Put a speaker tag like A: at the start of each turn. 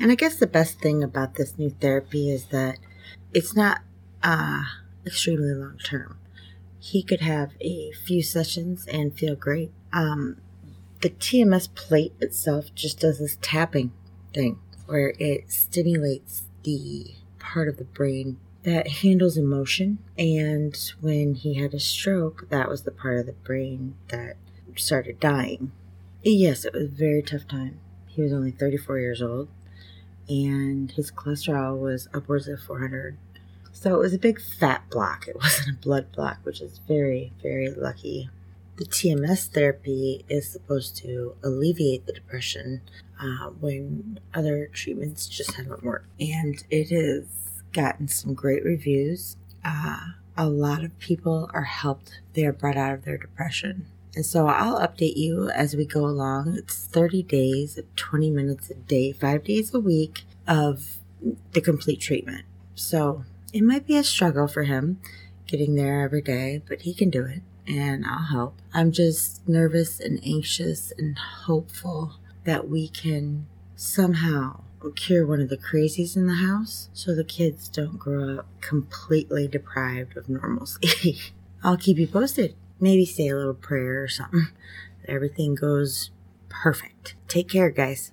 A: And I guess the best thing about this new therapy is that it's not uh, extremely long term. He could have a few sessions and feel great. Um, the TMS plate itself just does this tapping thing where it stimulates the part of the brain that handles emotion. And when he had a stroke, that was the part of the brain that started dying. Yes, it was a very tough time. He was only 34 years old, and his cholesterol was upwards of 400. So it was a big fat block. It wasn't a blood block, which is very, very lucky. The TMS therapy is supposed to alleviate the depression uh, when other treatments just haven't worked. And it has gotten some great reviews. Uh, a lot of people are helped, they are brought out of their depression. And so I'll update you as we go along. It's 30 days, 20 minutes a day, five days a week of the complete treatment. So it might be a struggle for him getting there every day, but he can do it and I'll help. I'm just nervous and anxious and hopeful that we can somehow cure one of the crazies in the house so the kids don't grow up completely deprived of normalcy. I'll keep you posted. Maybe say a little prayer or something. Everything goes perfect. Take care, guys.